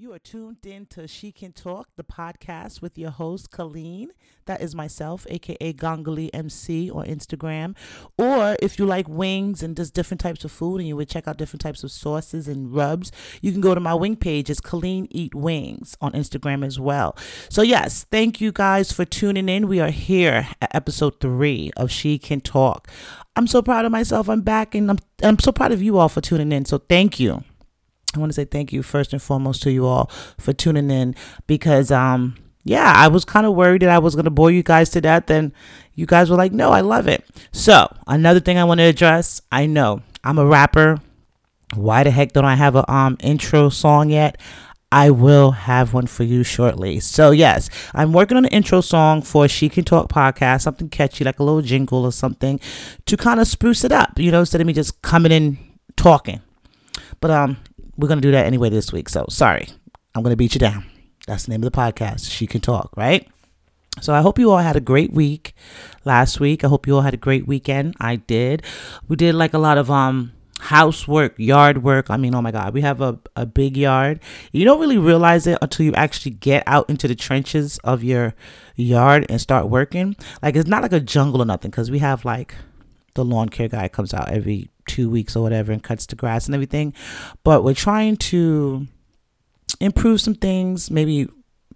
You are tuned in to She Can Talk, the podcast with your host, Colleen. That is myself, aka Gongali MC on Instagram. Or if you like wings and just different types of food and you would check out different types of sauces and rubs, you can go to my wing page. It's Colleen Eat Wings on Instagram as well. So, yes, thank you guys for tuning in. We are here at episode three of She Can Talk. I'm so proud of myself. I'm back and I'm, I'm so proud of you all for tuning in. So, thank you. I want to say thank you first and foremost to you all for tuning in because um yeah, I was kind of worried that I was going to bore you guys to death and you guys were like, "No, I love it." So, another thing I want to address, I know I'm a rapper. Why the heck don't I have a um intro song yet? I will have one for you shortly. So, yes, I'm working on an intro song for She Can Talk podcast, something catchy like a little jingle or something to kind of spruce it up, you know, instead of me just coming in talking. But um we're going to do that anyway this week. So sorry, I'm going to beat you down. That's the name of the podcast. She can talk, right? So I hope you all had a great week last week. I hope you all had a great weekend. I did. We did like a lot of um housework, yard work. I mean, oh my God, we have a, a big yard. You don't really realize it until you actually get out into the trenches of your yard and start working. Like, it's not like a jungle or nothing because we have like the lawn care guy comes out every two weeks or whatever and cuts the grass and everything. But we're trying to improve some things, maybe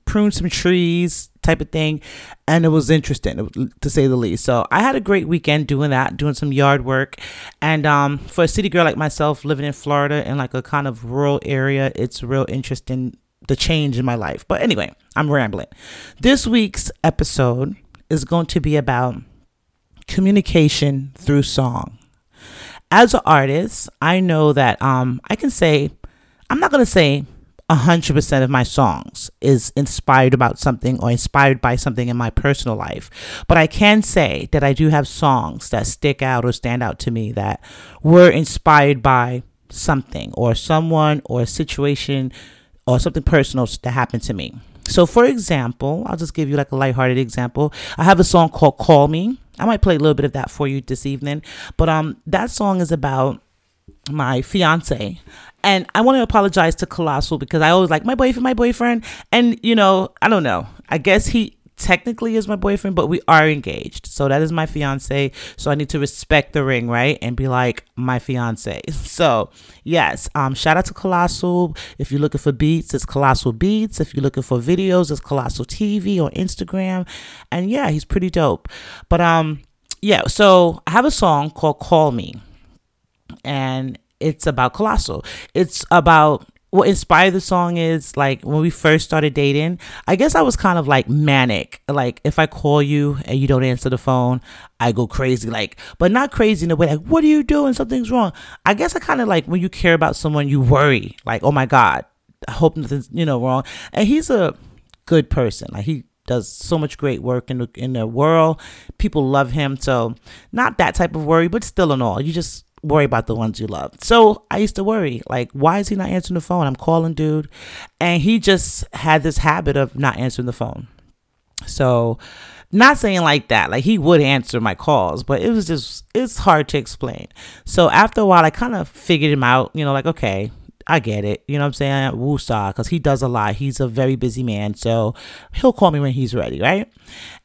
prune some trees type of thing. And it was interesting to say the least. So i had a great weekend doing that doing some yard work. And um, for a city girl like myself living in florida in like a kind of rural area it's real interesting the change in my life. But anyway i'm rambling. This week's episode is going to be about communication through song as an artist, I know that um, I can say, I'm not going to say 100% of my songs is inspired about something or inspired by something in my personal life. But I can say that I do have songs that stick out or stand out to me that were inspired by something or someone or a situation or something personal that happened to me. So, for example, I'll just give you like a lighthearted example. I have a song called Call Me I might play a little bit of that for you this evening. But um, that song is about my fiance. And I want to apologize to Colossal because I always like my boyfriend, my boyfriend. And, you know, I don't know. I guess he technically is my boyfriend, but we are engaged. So that is my fiance. So I need to respect the ring, right? And be like my fiance. So yes, um, shout out to Colossal. If you're looking for beats, it's Colossal Beats. If you're looking for videos, it's Colossal TV on Instagram. And yeah, he's pretty dope. But um, yeah, so I have a song called Call Me. And it's about Colossal. It's about what inspired the song is like when we first started dating, I guess I was kind of like manic. Like if I call you and you don't answer the phone, I go crazy. Like, but not crazy in a way like, what are you doing? Something's wrong. I guess I kind of like when you care about someone, you worry. Like, oh my God, I hope nothing's, you know, wrong. And he's a good person. Like he does so much great work in the in the world. People love him. So not that type of worry, but still in all. You just worry about the ones you love. So I used to worry, like, why is he not answering the phone? I'm calling dude. And he just had this habit of not answering the phone. So not saying like that, like he would answer my calls, but it was just, it's hard to explain. So after a while, I kind of figured him out, you know, like, okay, I get it. You know what I'm saying? Woosah, because he does a lot. He's a very busy man. So he'll call me when he's ready, right?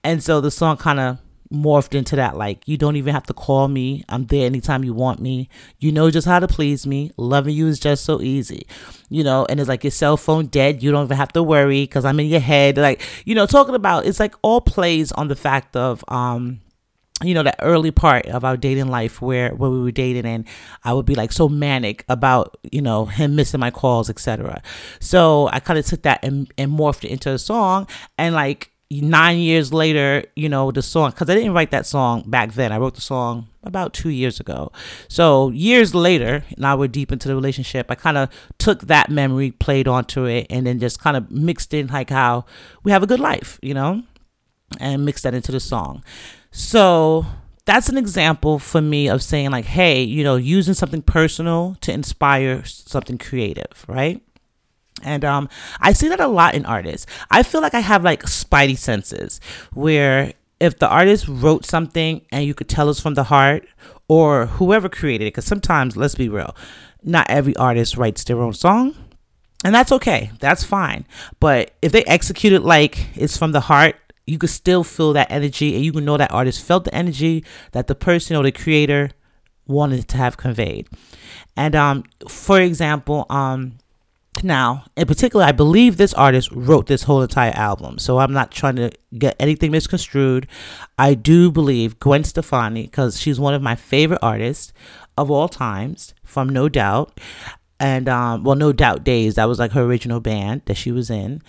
And so the song kind of morphed into that. Like, you don't even have to call me. I'm there anytime you want me. You know just how to please me. Loving you is just so easy, you know. And it's like your cell phone dead. You don't even have to worry because I'm in your head. Like, you know, talking about it's like all plays on the fact of, um, you know that early part of our dating life where where we were dating and i would be like so manic about you know him missing my calls etc so i kind of took that and, and morphed it into a song and like nine years later, you know, the song, because I didn't write that song back then. I wrote the song about two years ago. So years later, now we're deep into the relationship. I kind of took that memory, played onto it, and then just kind of mixed in like how we have a good life, you know, and mixed that into the song. So that's an example for me of saying like, hey, you know, using something personal to inspire something creative, right? And um, I see that a lot in artists. I feel like I have like spidey senses where if the artist wrote something and you could tell it's from the heart or whoever created it, because sometimes, let's be real, not every artist writes their own song. And that's okay. That's fine. But if they execute it like it's from the heart, you could still feel that energy and you can know that artist felt the energy that the person or the creator wanted to have conveyed. And um, for example, um, now in particular, I believe this artist wrote this whole entire album. So I'm not trying to get anything misconstrued. I do believe Gwen Stefani because she's one of my favorite artists of all times from No Doubt and um, well, No Doubt Days. That was like her original band that she was in,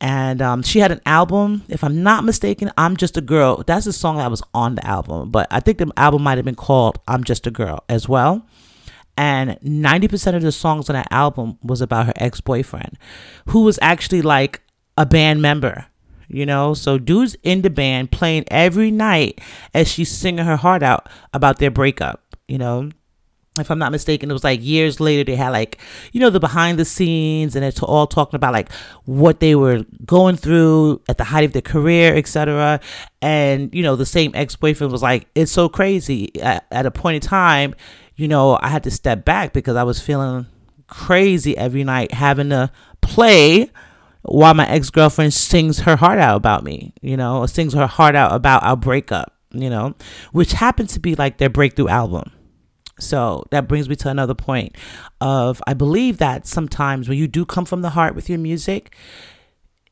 and um, she had an album. If I'm not mistaken, "I'm Just a Girl." That's the song that was on the album, but I think the album might have been called "I'm Just a Girl" as well. And 90% of the songs on that album was about her ex boyfriend, who was actually like a band member you know so dude's in the band playing every night as she's singing her heart out about their breakup you know if I'm not mistaken, it was like years later they had like, you know, the behind the scenes and it's all talking about like what they were going through at the height of their career, etc. And, you know, the same ex-boyfriend was like, it's so crazy. At, at a point in time, you know, I had to step back because I was feeling crazy every night having to play while my ex-girlfriend sings her heart out about me, you know, sings her heart out about our breakup, you know, which happened to be like their breakthrough album so that brings me to another point of I believe that sometimes when you do come from the heart with your music,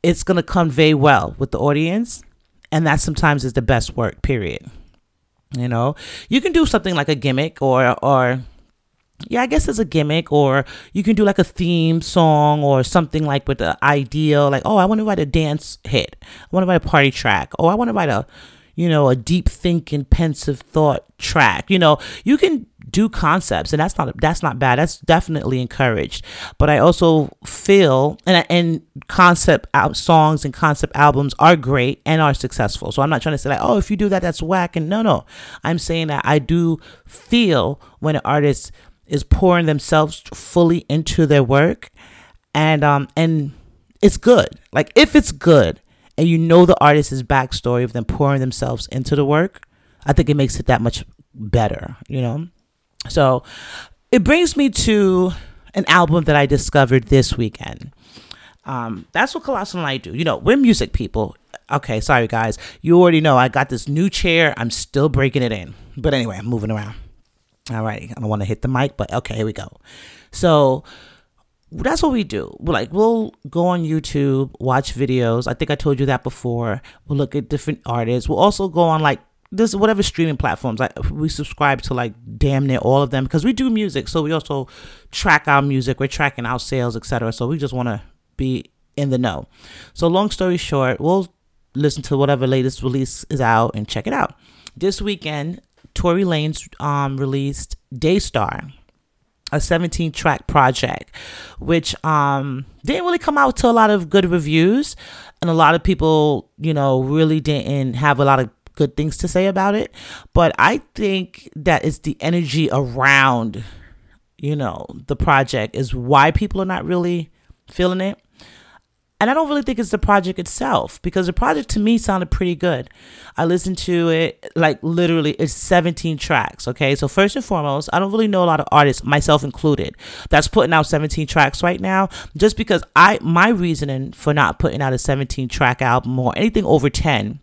it's going to convey well with the audience and that sometimes is the best work, period. You know, you can do something like a gimmick or or yeah, I guess it's a gimmick, or you can do like a theme song or something like with the ideal, like, oh, I want to write a dance hit. I want to write a party track. Oh, I want to write a, you know, a deep thinking, pensive thought track. You know, you can do concepts and that's not that's not bad. That's definitely encouraged. But i also feel and and concept out songs and concept albums are great and are successful. So i'm not trying to say like oh if you do that that's whack and no no. I'm saying that i do feel when an artist is pouring themselves fully into their work and um and it's good. Like if it's good and you know the artist's backstory of them pouring themselves into the work i think it makes it that much better you know so it brings me to an album that I discovered this weekend. Um, that's what Colossal and I do. You know, we're music people. Okay, sorry guys. You already know I got this new chair. I'm still breaking it in. But anyway, I'm moving around. All right. I don't want to hit the mic, but okay, here we go. So that's what we do. We're like we'll go on YouTube, watch videos. I think I told you that before. We'll look at different artists. We'll also go on like this whatever streaming platforms like we subscribe to like damn near all of them because we do music so we also track our music we're tracking our sales etc so we just want to be in the know so long story short we'll listen to whatever latest release is out and check it out this weekend tory lanez um released daystar a 17 track project which um didn't really come out to a lot of good reviews and a lot of people you know really didn't have a lot of good things to say about it. But I think that it's the energy around, you know, the project is why people are not really feeling it. And I don't really think it's the project itself because the project to me sounded pretty good. I listened to it like literally it's 17 tracks, okay? So first and foremost, I don't really know a lot of artists, myself included, that's putting out 17 tracks right now just because I my reasoning for not putting out a 17 track album or anything over 10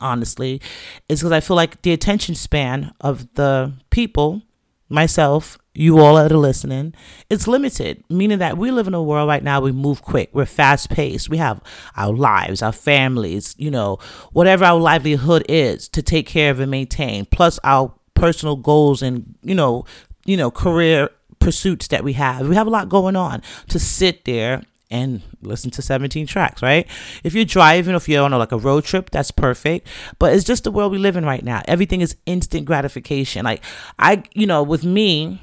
honestly, is because I feel like the attention span of the people, myself, you all that are listening, it's limited, meaning that we live in a world right now, we move quick, we're fast paced, we have our lives, our families, you know, whatever our livelihood is to take care of and maintain, plus our personal goals and, you know, you know, career pursuits that we have. We have a lot going on to sit there and listen to 17 tracks, right? If you're driving, if you're on a, like a road trip, that's perfect. But it's just the world we live in right now. Everything is instant gratification. Like I, you know, with me,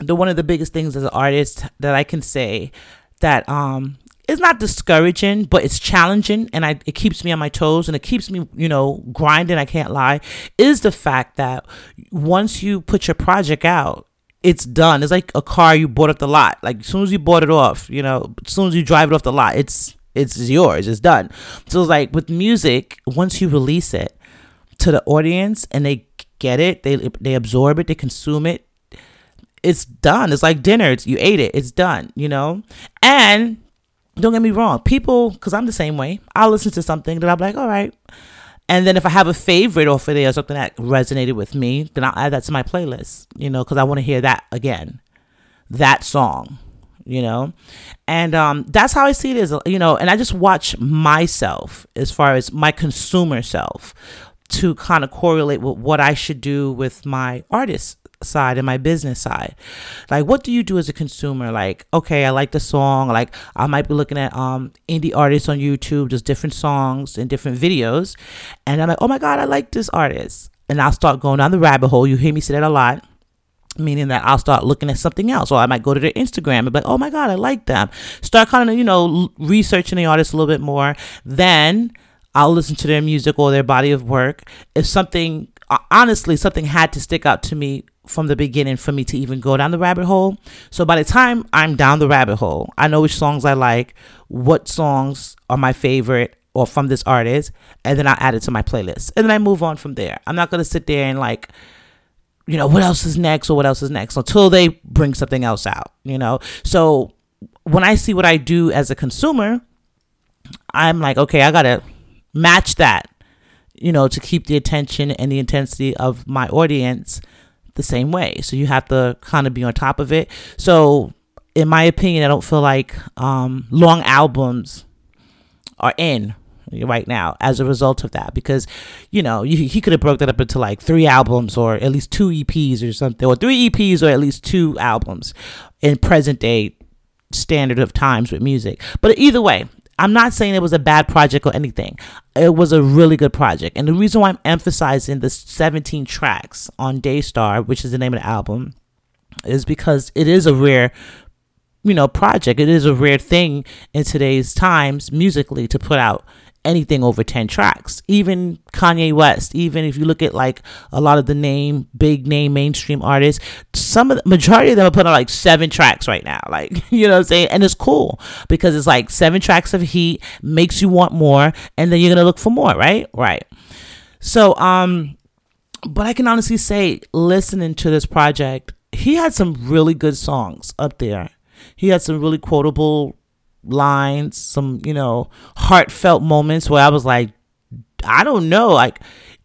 the one of the biggest things as an artist that I can say that um it's not discouraging, but it's challenging and I it keeps me on my toes and it keeps me, you know, grinding, I can't lie, is the fact that once you put your project out, it's done. It's like a car you bought off the lot. Like as soon as you bought it off, you know, as soon as you drive it off the lot, it's it's yours. It's done. So it's like with music, once you release it to the audience and they get it, they they absorb it, they consume it. It's done. It's like dinner. It's, you ate it. It's done, you know? And don't get me wrong, people, because I'm the same way, I'll listen to something that I'm like, all right. And then if I have a favorite off of there or something that resonated with me, then I'll add that to my playlist, you know, because I want to hear that again, that song, you know? And um, that's how I see it as, you know, and I just watch myself as far as my consumer self to kind of correlate with what I should do with my artist side and my business side. Like what do you do as a consumer? Like, okay, I like the song. Like I might be looking at um indie artists on YouTube, just different songs and different videos. And I'm like, oh my God, I like this artist. And I'll start going down the rabbit hole. You hear me say that a lot meaning that I'll start looking at something else, or I might go to their Instagram and be like, "Oh my God, I like them." Start kind of, you know, researching the artist a little bit more. Then I'll listen to their music or their body of work. If something, Uh, honestly, something had to stick out to me from the beginning for me to even go down the rabbit hole. So by the time I'm down the rabbit hole, I know which songs I like, what songs are my favorite or from this artist, and then I add it to my playlist. And then I move on from there. I'm not going to sit there and like, you know, what else is next or what else is next until they bring something else out, you know? So when I see what I do as a consumer, I'm like, okay, I got to match that, you know, to keep the attention and the intensity of my audience the same way. So you have to kind of be on top of it. So, in my opinion, I don't feel like um, long albums are in right now as a result of that because you know you, he could have broke that up into like three albums or at least two eps or something or three eps or at least two albums in present day standard of times with music but either way I'm not saying it was a bad project or anything. It was a really good project. And the reason why I'm emphasizing the 17 tracks on Daystar, which is the name of the album, is because it is a rare you know project it is a rare thing in today's times musically to put out anything over 10 tracks. Even Kanye West, even if you look at like a lot of the name, big name mainstream artists, some of the majority of them are putting out like seven tracks right now. Like, you know what I'm saying? And it's cool because it's like seven tracks of heat makes you want more and then you're going to look for more, right? Right. So, um, but I can honestly say, listening to this project, he had some really good songs up there. He had some really quotable lines, some, you know, heartfelt moments where I was like, I don't know, like,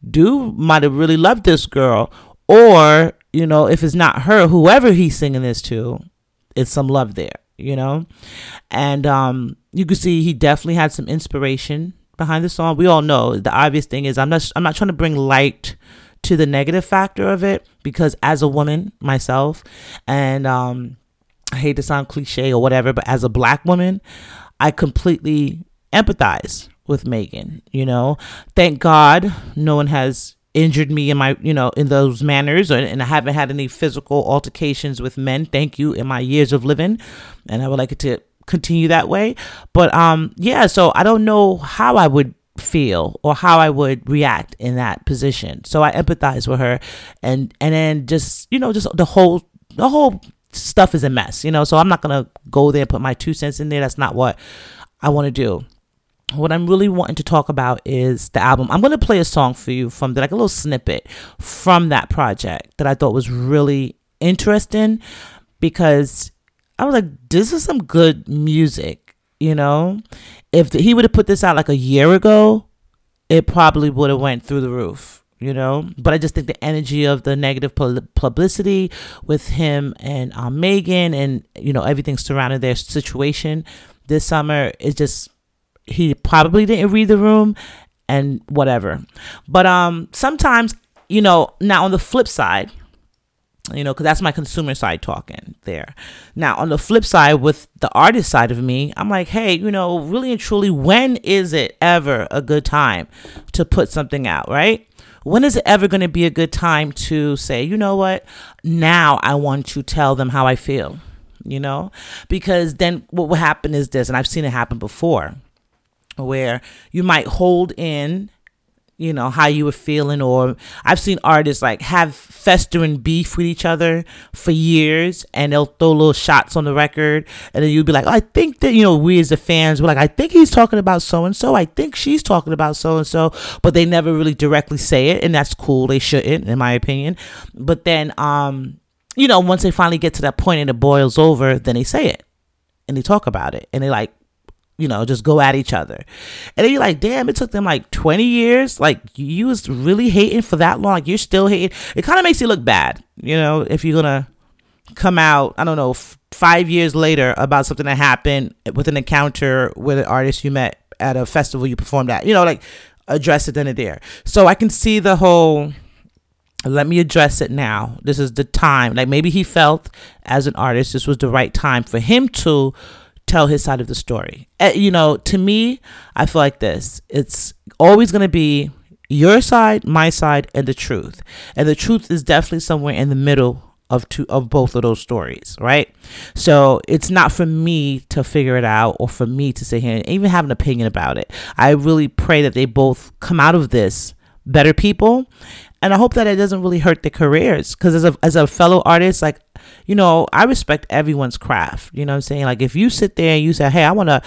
dude might have really loved this girl. Or, you know, if it's not her, whoever he's singing this to, it's some love there, you know? And um, you can see he definitely had some inspiration behind the song. We all know the obvious thing is I'm not I'm not trying to bring light to the negative factor of it because as a woman myself and um I hate to sound cliche or whatever, but as a black woman, I completely empathize with Megan. You know, thank God no one has injured me in my, you know, in those manners, or, and I haven't had any physical altercations with men. Thank you in my years of living, and I would like it to continue that way. But um, yeah, so I don't know how I would feel or how I would react in that position. So I empathize with her, and and then just you know just the whole the whole stuff is a mess, you know. So I'm not gonna go there and put my two cents in there. That's not what I want to do. What I'm really wanting to talk about is the album. I'm gonna play a song for you from the, like a little snippet from that project that I thought was really interesting because I was like, this is some good music, you know. If he would have put this out like a year ago, it probably would have went through the roof you know but i just think the energy of the negative publicity with him and um, megan and you know everything surrounding their situation this summer is just he probably didn't read the room and whatever but um sometimes you know now on the flip side you know, because that's my consumer side talking there. Now, on the flip side, with the artist side of me, I'm like, hey, you know, really and truly, when is it ever a good time to put something out, right? When is it ever going to be a good time to say, you know what, now I want to tell them how I feel, you know? Because then what will happen is this, and I've seen it happen before, where you might hold in you know how you were feeling or i've seen artists like have festering beef with each other for years and they'll throw little shots on the record and then you'd be like oh, i think that you know we as the fans were like i think he's talking about so and so i think she's talking about so and so but they never really directly say it and that's cool. They shouldn't in my opinion. But then um you know, once they finally get to that point and it boils over, then they say it and they talk about it and they like, you know, just go at each other. And then you're like, damn, it took them like 20 years. Like, you was really hating for that long. Like, you're still hating. It kind of makes you look bad, you know, if you're going to come out, I don't know, f- five years later about something that happened with an encounter with an artist you met at a festival you performed at, you know, like address it then and there. So I can see the whole let me address it now. This is the time. Like maybe he felt as an artist, this was the right time for him to tell his side of the story. Uh, you know, to me, I feel like this. It's always going to be your side, my side, and the truth. And the truth is definitely somewhere in the middle of two of both of those stories, right? So it's not for me to figure it out or for me to sit here and even have an opinion about it. I really pray that they both come out of this better people and I hope that it doesn't really hurt their careers because as a as a fellow artist, like you know, I respect everyone's craft. You know what I'm saying? Like if you sit there and you say, "Hey, I want to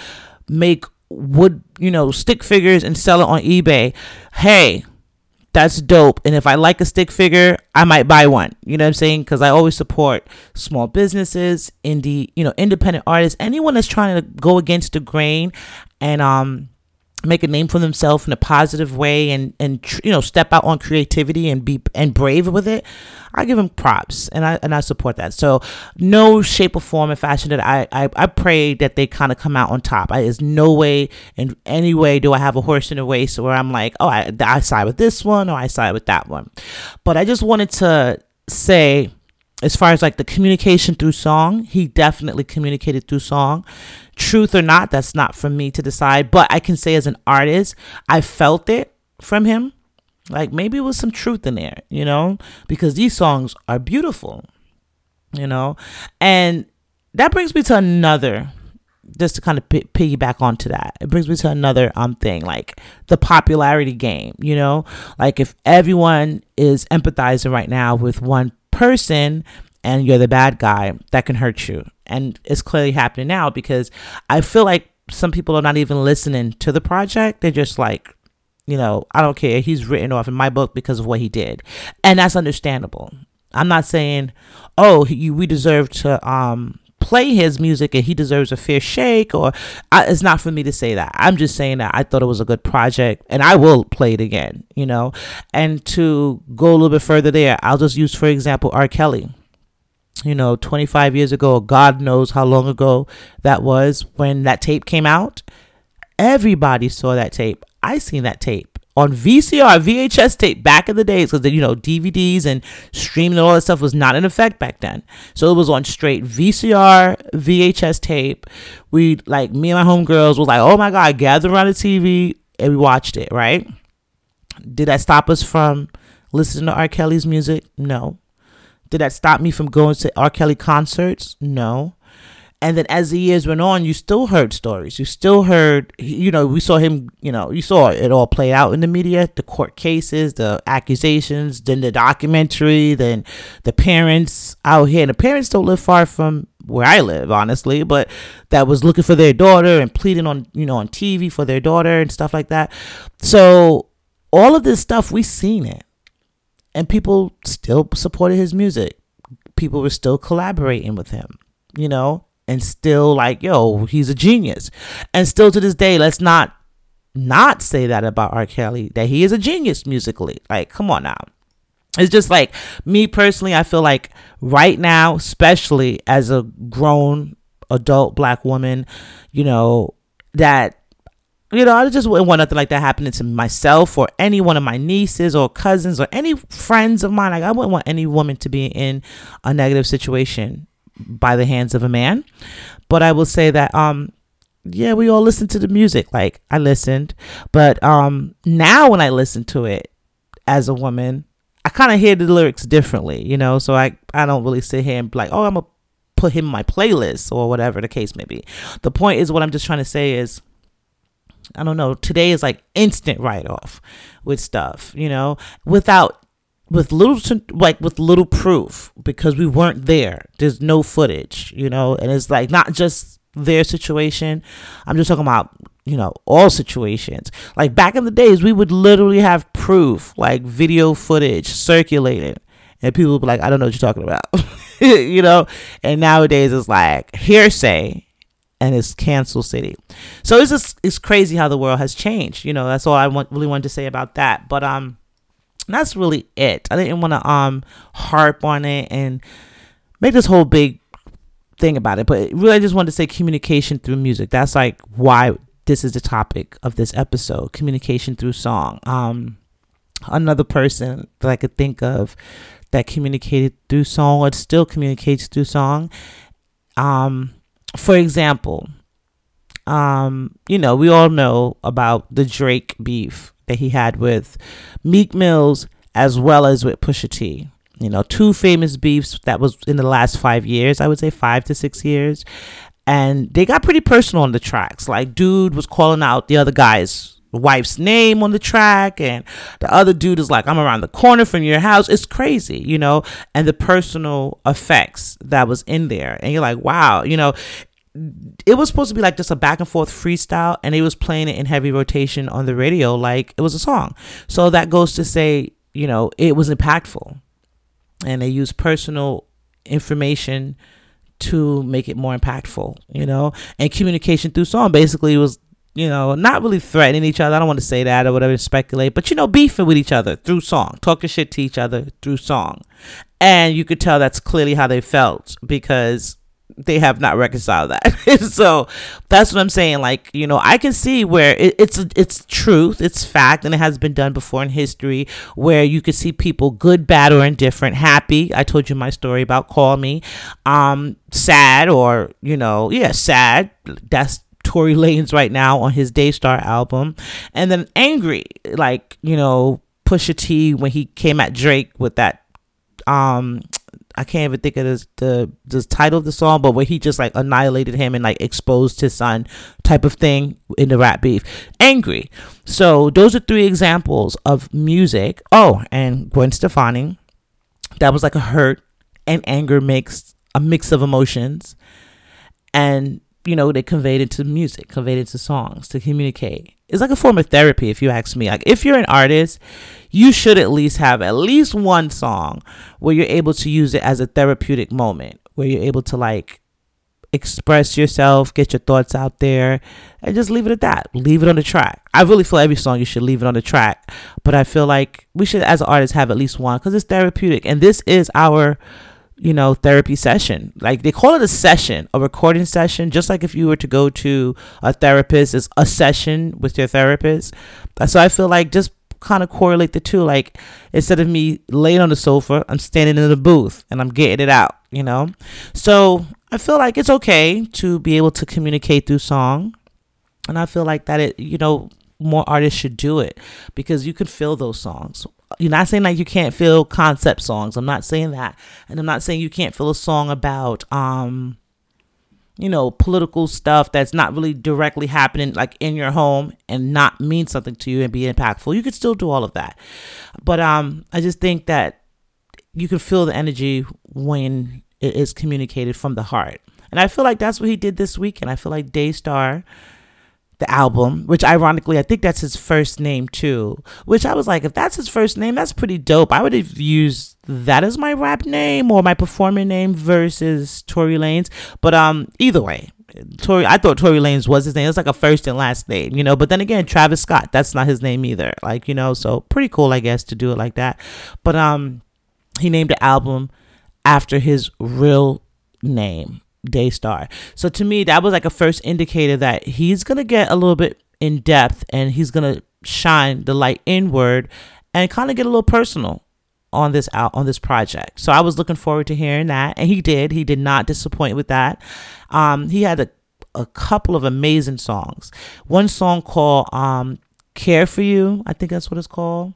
make wood, you know, stick figures and sell it on eBay," hey, that's dope. And if I like a stick figure, I might buy one. You know what I'm saying? Because I always support small businesses, indie, you know, independent artists, anyone that's trying to go against the grain and um make a name for themselves in a positive way and and you know step out on creativity and be and brave with it i give them props and i and i support that. So no shape or form or fashion that i i, I pray that they kind of come out on top. I, there's no way in any way do i have a horse in the race where i'm like oh I, I side with this one or i side with that one. But i just wanted to say as far as like the communication through song he definitely communicated through song truth or not, that's not for me to decide. But I can say as an artist, I felt it from him. Like maybe it was some truth in there, you know, because these songs are beautiful, you know. And that brings me to another just to kind of p- piggyback onto that, it brings me to another um thing like the popularity game. You know, like if everyone is empathizing right now with one person, and you're the bad guy, that can hurt you. And it's clearly happening now because I feel like some people are not even listening to the project. They're just like, you know, I don't care. He's written off in my book because of what he did. And that's understandable. I'm not saying, oh, he, we deserve to um, play his music and he deserves a fair shake or I, it's not for me to say that i'm just saying that i thought it was a good project and i will play it again you know and to go a little bit further there i'll just use for example r kelly you know, 25 years ago, God knows how long ago that was when that tape came out. Everybody saw that tape. I seen that tape on VCR, VHS tape back in the days because, you know, DVDs and streaming and all that stuff was not in effect back then. So it was on straight VCR, VHS tape. We, like, me and my homegirls was like, oh my God, gather around the TV and we watched it, right? Did that stop us from listening to R. Kelly's music? No. Did that stop me from going to R. Kelly concerts? No. And then as the years went on, you still heard stories. You still heard, you know, we saw him, you know, you saw it all play out in the media the court cases, the accusations, then the documentary, then the parents out here. And the parents don't live far from where I live, honestly, but that was looking for their daughter and pleading on, you know, on TV for their daughter and stuff like that. So all of this stuff, we seen it and people still supported his music. People were still collaborating with him, you know, and still like, yo, he's a genius. And still to this day, let's not not say that about R. Kelly, that he is a genius musically. Like, come on now. It's just like me personally, I feel like right now, especially as a grown adult black woman, you know, that you know, I just wouldn't want nothing like that happening to myself or any one of my nieces or cousins or any friends of mine. Like, I wouldn't want any woman to be in a negative situation by the hands of a man. But I will say that, um, yeah, we all listen to the music. Like, I listened. But um, now when I listen to it as a woman, I kind of hear the lyrics differently, you know? So I, I don't really sit here and be like, oh, I'm to put him in my playlist or whatever the case may be. The point is, what I'm just trying to say is, I don't know. Today is like instant write off with stuff, you know, without with little like with little proof because we weren't there. There's no footage, you know, and it's like not just their situation. I'm just talking about you know all situations. Like back in the days, we would literally have proof, like video footage circulating, and people would be like, "I don't know what you're talking about." you know, and nowadays it's like hearsay and it's cancel city. So it's just it's crazy how the world has changed. You know, that's all I want really wanted to say about that. But um that's really it. I didn't want to um harp on it and make this whole big thing about it, but really I just wanted to say communication through music. That's like why this is the topic of this episode, communication through song. Um another person that I could think of that communicated through song or still communicates through song. Um for example, um, you know, we all know about the Drake beef that he had with Meek Mills as well as with Pusha T. You know, two famous beefs that was in the last five years, I would say five to six years. And they got pretty personal on the tracks. Like, dude was calling out the other guy's wife's name on the track and the other dude is like i'm around the corner from your house. It's crazy you know and the personal effects that was in there. And you're like wow you know. It was supposed to be like just a back and forth freestyle and he was playing it in heavy rotation on the radio like it was a song. So that goes to say you know it was impactful. And they used personal information to make it more impactful you know and communication through song basically was you know not really threatening each other i don't want to say that or whatever speculate but you know beefing with each other through song talking shit to each other through song and you could tell that's clearly how they felt because they have not reconciled that. so that's what I'm saying. Like, you know, I can see where it, it's it's truth, it's fact, and it has been done before in history where you could see people good, bad, or indifferent, happy. I told you my story about call me, um, sad or you know, yeah, sad. That's Tory Lanez right now on his Daystar album, and then angry, like you know, Pusha T when he came at Drake with that um I can't even think of the, the the title of the song, but where he just like annihilated him and like exposed his son, type of thing in the rap beef. Angry. So those are three examples of music. Oh, and Gwen Stefani, that was like a hurt and anger mix, a mix of emotions, and you know they conveyed it to music, conveyed it to songs to communicate. It's like a form of therapy if you ask me. Like if you're an artist you should at least have at least one song where you're able to use it as a therapeutic moment where you're able to like express yourself get your thoughts out there and just leave it at that. Leave it on the track. I really feel every song you should leave it on the track but i feel like we should as artists have at least one because it's therapeutic and this is our you know, therapy session. Like they call it a session, a recording session, just like if you were to go to a therapist, is a session with your therapist. So I feel like just kind of correlate the two. Like instead of me laying on the sofa, I'm standing in the booth and I'm getting it out, you know? So I feel like it's okay to be able to communicate through song. And I feel like that it, you know, more artists should do it because you can feel those songs you're not saying like you can't feel concept songs. I'm not saying that. And I'm not saying you can't feel a song about um you know, political stuff that's not really directly happening like in your home and not mean something to you and be impactful. You could still do all of that. But um I just think that you can feel the energy when it is communicated from the heart. And I feel like that's what he did this weekend. I feel like Daystar the album, which ironically, I think that's his first name too. Which I was like, if that's his first name, that's pretty dope. I would have used that as my rap name or my performer name versus Tory Lanez. But um, either way, Tory, I thought Tory Lanez was his name. It's like a first and last name, you know. But then again, Travis Scott, that's not his name either. Like you know, so pretty cool, I guess, to do it like that. But um, he named the album after his real name Daystar. So to me, that was like a first indicator that he's gonna get a little bit in depth and he's gonna shine the light inward and kind of get a little personal on this out on this project. So I was looking forward to hearing that, and he did. He did not disappoint with that. Um, he had a a couple of amazing songs. One song called um, "Care for You," I think that's what it's called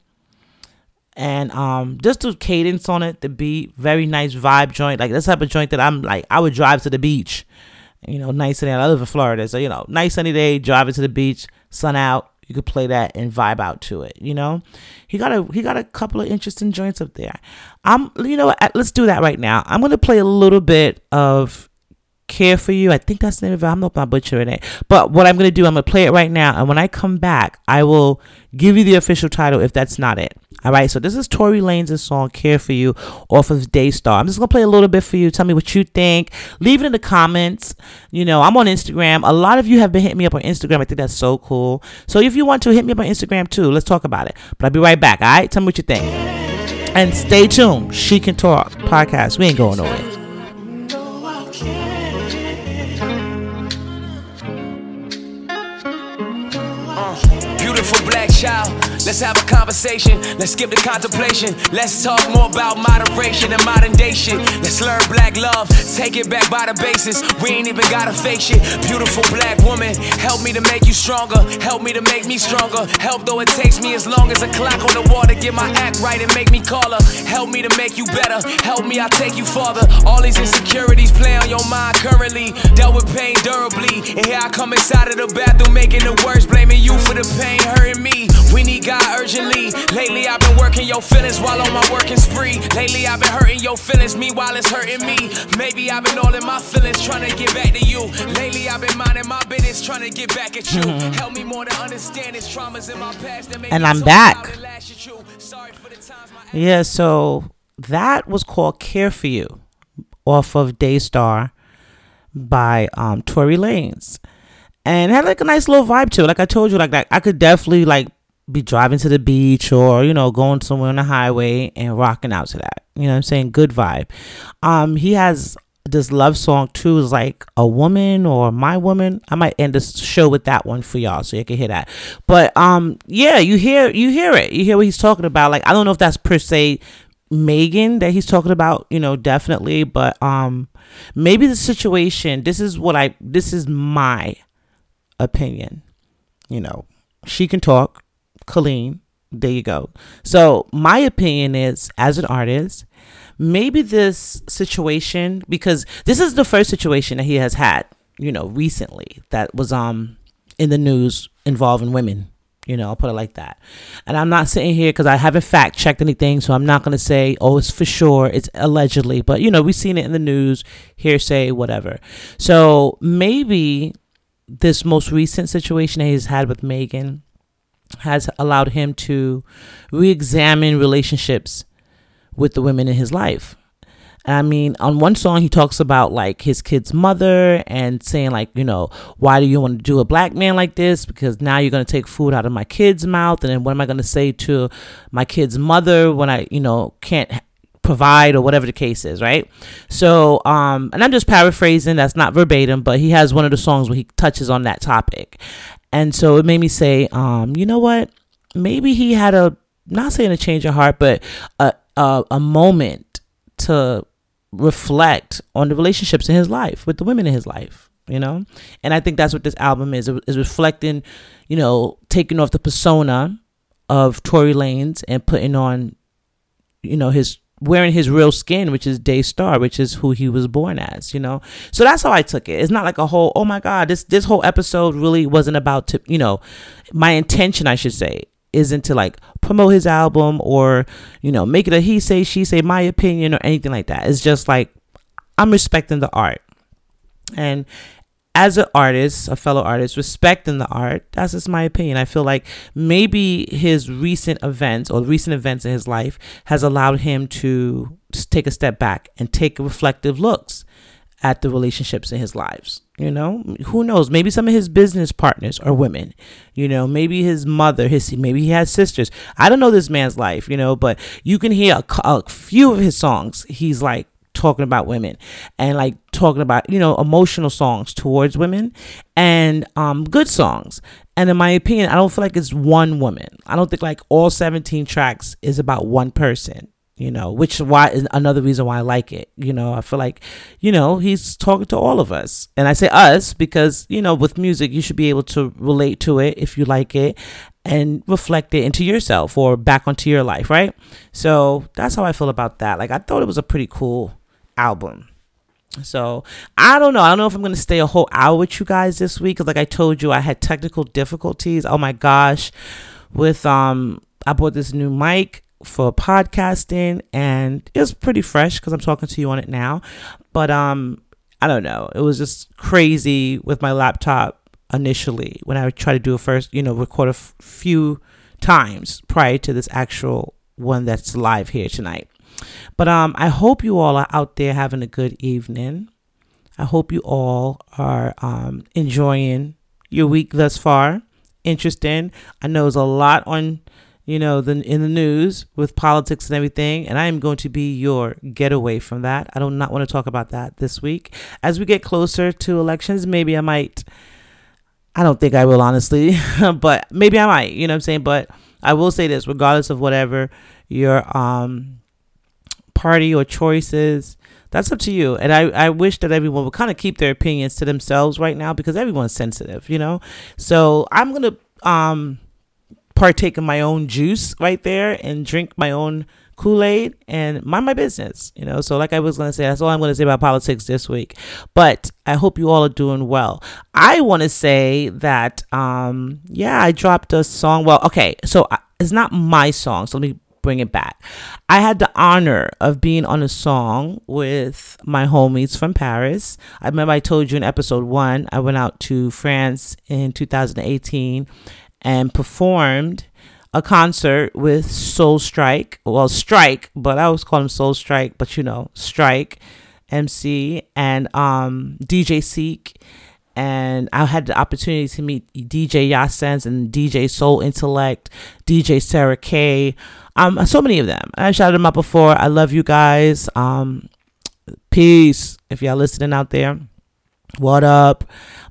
and um just the cadence on it the beat very nice vibe joint like this type of joint that i'm like i would drive to the beach you know nice sunny i live in florida so you know nice sunny day driving to the beach sun out you could play that and vibe out to it you know he got a he got a couple of interesting joints up there i'm you know let's do that right now i'm gonna play a little bit of care for you. I think that's the name of it. I'm not about butchering it. But what I'm to do, I'm to play it right now. And when I come back, I will give you the official title if that's not it. All right, so this is Tory Lanez song "Care for You" off of Daystar. I'm just gonna play a little bit for you. Tell me what you think. Leave it in the comments. You know, I'm on Instagram. A lot of you have been hitting me up on Instagram. I think that's so cool. So if you want to hit me up on Instagram too, let's talk about it. But I'll be right back. All right, tell me what you think. And stay tuned. She can talk podcast. We ain't going nowhere. beautiful black child. Let's have a conversation. Let's skip the contemplation. Let's talk more about moderation and modern day shit. Let's learn black love. Take it back by the basis. We ain't even gotta fake shit. Beautiful black woman, help me to make you stronger. Help me to make me stronger. Help though it takes me as long as a clock on the wall to get my act right and make me call her. Help me to make you better. Help me, I'll take you farther. All these insecurities play on your mind currently. Dealt with pain durably. And here I come inside of the bathroom making it worse. Blaming you for the pain hurting me. We need God urgently. Lately, I've been working your feelings while on my working spree. Lately, I've been hurting your feelings, meanwhile, it's hurting me. Maybe I've been all in my feelings trying to get back to you. Lately, I've been minding my business trying to get back at you. Mm-hmm. Help me more to understand these traumas in my past. and I'm back. Yeah, so that was called Care for You off of Daystar by um, Tory Lanez and had like a nice little vibe to it. Like I told you, like that I could definitely like be driving to the beach or you know going somewhere on the highway and rocking out to that. You know what I'm saying? Good vibe. Um, he has this love song too is like a woman or my woman. I might end the show with that one for y'all so you can hear that. But um, yeah, you hear you hear it. You hear what he's talking about. Like I don't know if that's per se Megan that he's talking about. You know, definitely. But um, maybe the situation. This is what I. This is my opinion. You know, she can talk. Colleen, there you go. So, my opinion is as an artist, maybe this situation, because this is the first situation that he has had, you know, recently that was um in the news involving women. You know, I'll put it like that. And I'm not sitting here because I haven't fact checked anything, so I'm not going to say, oh, it's for sure, it's allegedly. But, you know, we've seen it in the news, hearsay, whatever. So maybe this most recent situation that he's had with Megan has allowed him to re-examine relationships with the women in his life. I mean, on one song, he talks about like his kid's mother and saying, like, you know, why do you want to do a black man like this? Because now you're going to take food out of my kid's mouth. And then what am I going to say to my kid's mother when I, you know, can't provide or whatever the case is, right? So, um, and I'm just paraphrasing, that's not verbatim, but he has one of the songs where he touches on that topic. And so it made me say, um, you know what? Maybe he had a, not saying a change of heart, but a, a, a moment to reflect on the relationships in his life with the women in his life you know and i think that's what this album is is reflecting you know taking off the persona of Tory Lanez and putting on you know his wearing his real skin, which is Daystar, which is who he was born as, you know. So that's how I took it. It's not like a whole, oh my God, this this whole episode really wasn't about to, you know, my intention, I should say, isn't to like promote his album or, you know, make it a he say, she say, my opinion or anything like that. It's just like I'm respecting the art. And as an artist, a fellow artist, respecting the art, that's just my opinion. I feel like maybe his recent events or recent events in his life has allowed him to take a step back and take reflective looks at the relationships in his lives. You know, who knows? Maybe some of his business partners are women. You know, maybe his mother, his maybe he has sisters. I don't know this man's life. You know, but you can hear a, a few of his songs. He's like talking about women and like talking about you know emotional songs towards women and um good songs. And in my opinion i don't feel like it's one woman. I don't think like all 17 tracks is about one person you know which is why is another reason why i like it. You know i feel like you know he's talking to all of us. And i say us because you know with music you should be able to relate to it if you like it and reflect it into yourself or back onto your life right? So that's how i feel about that. Like i thought it was a pretty cool album. So I don't know. I don't know if I'm gonna stay a whole hour with you guys this week because, like I told you, I had technical difficulties. Oh my gosh, with um, I bought this new mic for podcasting and it's pretty fresh because I'm talking to you on it now. But um, I don't know. It was just crazy with my laptop initially when I tried to do a first, you know, record a f- few times prior to this actual one that's live here tonight. But um, I hope you all are out there having a good evening. I hope you all are um, enjoying your week thus far. Interesting. I know there's a lot on, you know, the in the news with politics and everything, and I am going to be your getaway from that. I do not want to talk about that this week. As we get closer to elections, maybe I might. I don't think I will, honestly, but maybe I might. You know what I'm saying? But I will say this: regardless of whatever your um party or choices that's up to you. And I, I wish that everyone would kind of keep their opinions to themselves right now because everyone's sensitive, you know? So I'm going to um, partake in my own juice right there and drink my own Kool Aid and mind my business, you know? So, like I was going to say, that's all I'm going to say about politics this week. But I hope you all are doing well. I want to say that, um, yeah, I dropped a song. Well, okay, so uh, it's not my song. So let me bring it back. I had the honor of being on a song with my homies from Paris. I remember I told you in episode one, I went out to France in 2018 and performed a concert with Soul Strike. Well, Strike, but I always call him Soul Strike, but you know, Strike MC and um, DJ Seek and I had the opportunity to meet DJ Yasens and DJ Soul Intellect, DJ Sarah K, um, so many of them. I shouted them out before. I love you guys. Um, peace. If y'all listening out there, what up?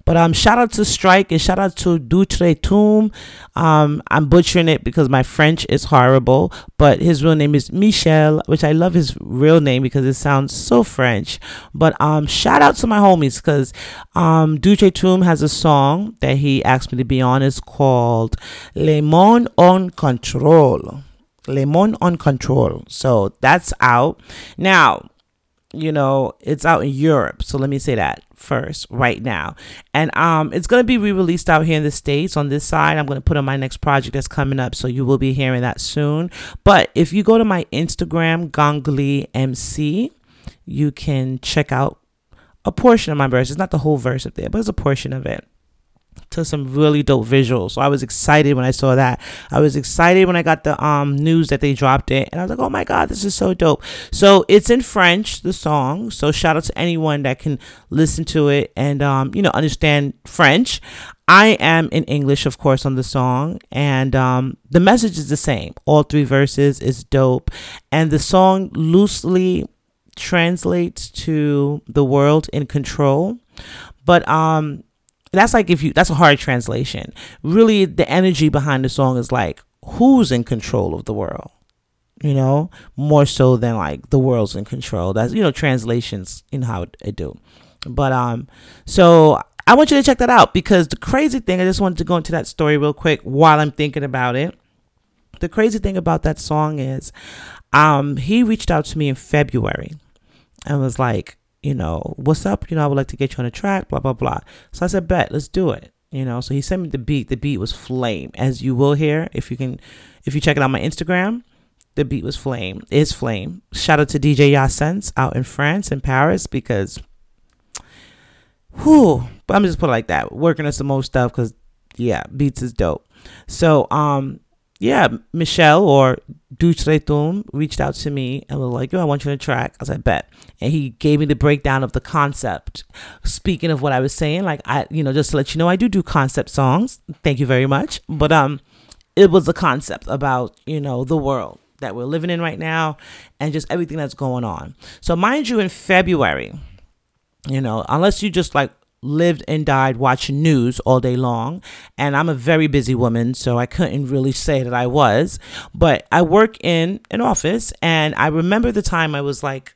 But um, shout out to Strike and shout out to Dutre Toom. Um, I'm butchering it because my French is horrible, but his real name is Michel, which I love his real name because it sounds so French. But um, shout out to my homies because um, Dutre Toom has a song that he asked me to be on. It's called Le Monde en Contrôle. Le on Control. So that's out. Now, you know, it's out in Europe. So let me say that first right now. And um it's to be re-released out here in the states on this side. I'm to put on my next project that's coming up, so you will be hearing that soon. But if you go to my Instagram Gangalee MC, you can check out a portion of my verse. It's not the whole verse up there, but it's a portion of it to some really dope visuals. So I was excited when I saw that. I was excited when I got the um news that they dropped it, and I was like, "Oh my god, this is so dope!" So it's in French, the song. So shout out to anyone that can listen to it and um you know understand French. I am in English, of course, on the song, and um, the message is the same. All three verses is dope, and the song loosely translates to the world in control. But um, that's like if you that's a hard translation. Really the energy behind the song is like who's in control of the world? You know, more so than like the world's in control. That's you know translations in how it do. But um so I want you to check that out because the crazy thing I just wanted to go into that story real quick while I'm thinking about it. The crazy thing about that song is um he reached out to me in February and was like you know, what's up? You know, I would like to get you on a track, blah, blah, blah. So I said, bet, let's do it. You know, so he sent me the beat. The beat was flame, as you will hear if you can, if you check it out my Instagram. The beat was flame, is flame. Shout out to DJ Yasens out in France in Paris because, whew, but I'm just put it like that. Working on some more stuff because, yeah, beats is dope. So, um, yeah, Michelle or Dutretum reached out to me and was like, yo, I want you to track. I said, bet. And he gave me the breakdown of the concept. Speaking of what I was saying, like I, you know, just to let you know, I do do concept songs. Thank you very much. But um, it was a concept about, you know, the world that we're living in right now and just everything that's going on. So mind you, in February, you know, unless you just like lived and died watching news all day long. And I'm a very busy woman, so I couldn't really say that I was. But I work in an office, and I remember the time I was like,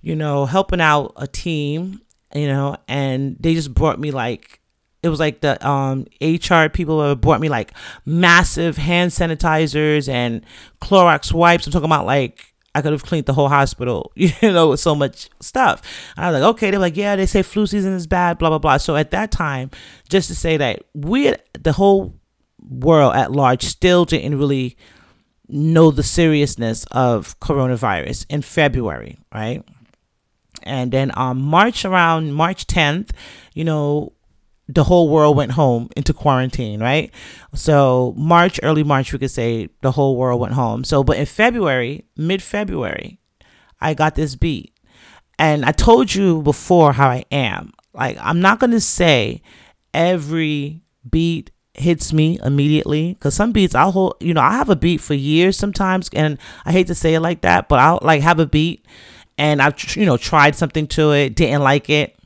you know, helping out a team, you know, and they just brought me like, it was like the um, HR people brought me like massive hand sanitizers and Clorox wipes. I'm talking about like I could have cleaned the whole hospital, you know, with so much stuff. And I was like, okay. They're like, yeah, they say flu season is bad, blah, blah, blah. So at that time, just to say that we, the whole world at large, still didn't really know the seriousness of coronavirus in February, right? And then um, March around March 10th, you know, the whole world went home into quarantine, right? So March, early March, we could say the whole world went home. So, but in February, mid February, I got this beat. And I told you before how I am. Like, I'm not going to say every beat hits me immediately because some beats I'll hold, you know, I have a beat for years sometimes. And I hate to say it like that, but I'll like have a beat and I've, you know, tried something to it, didn't like it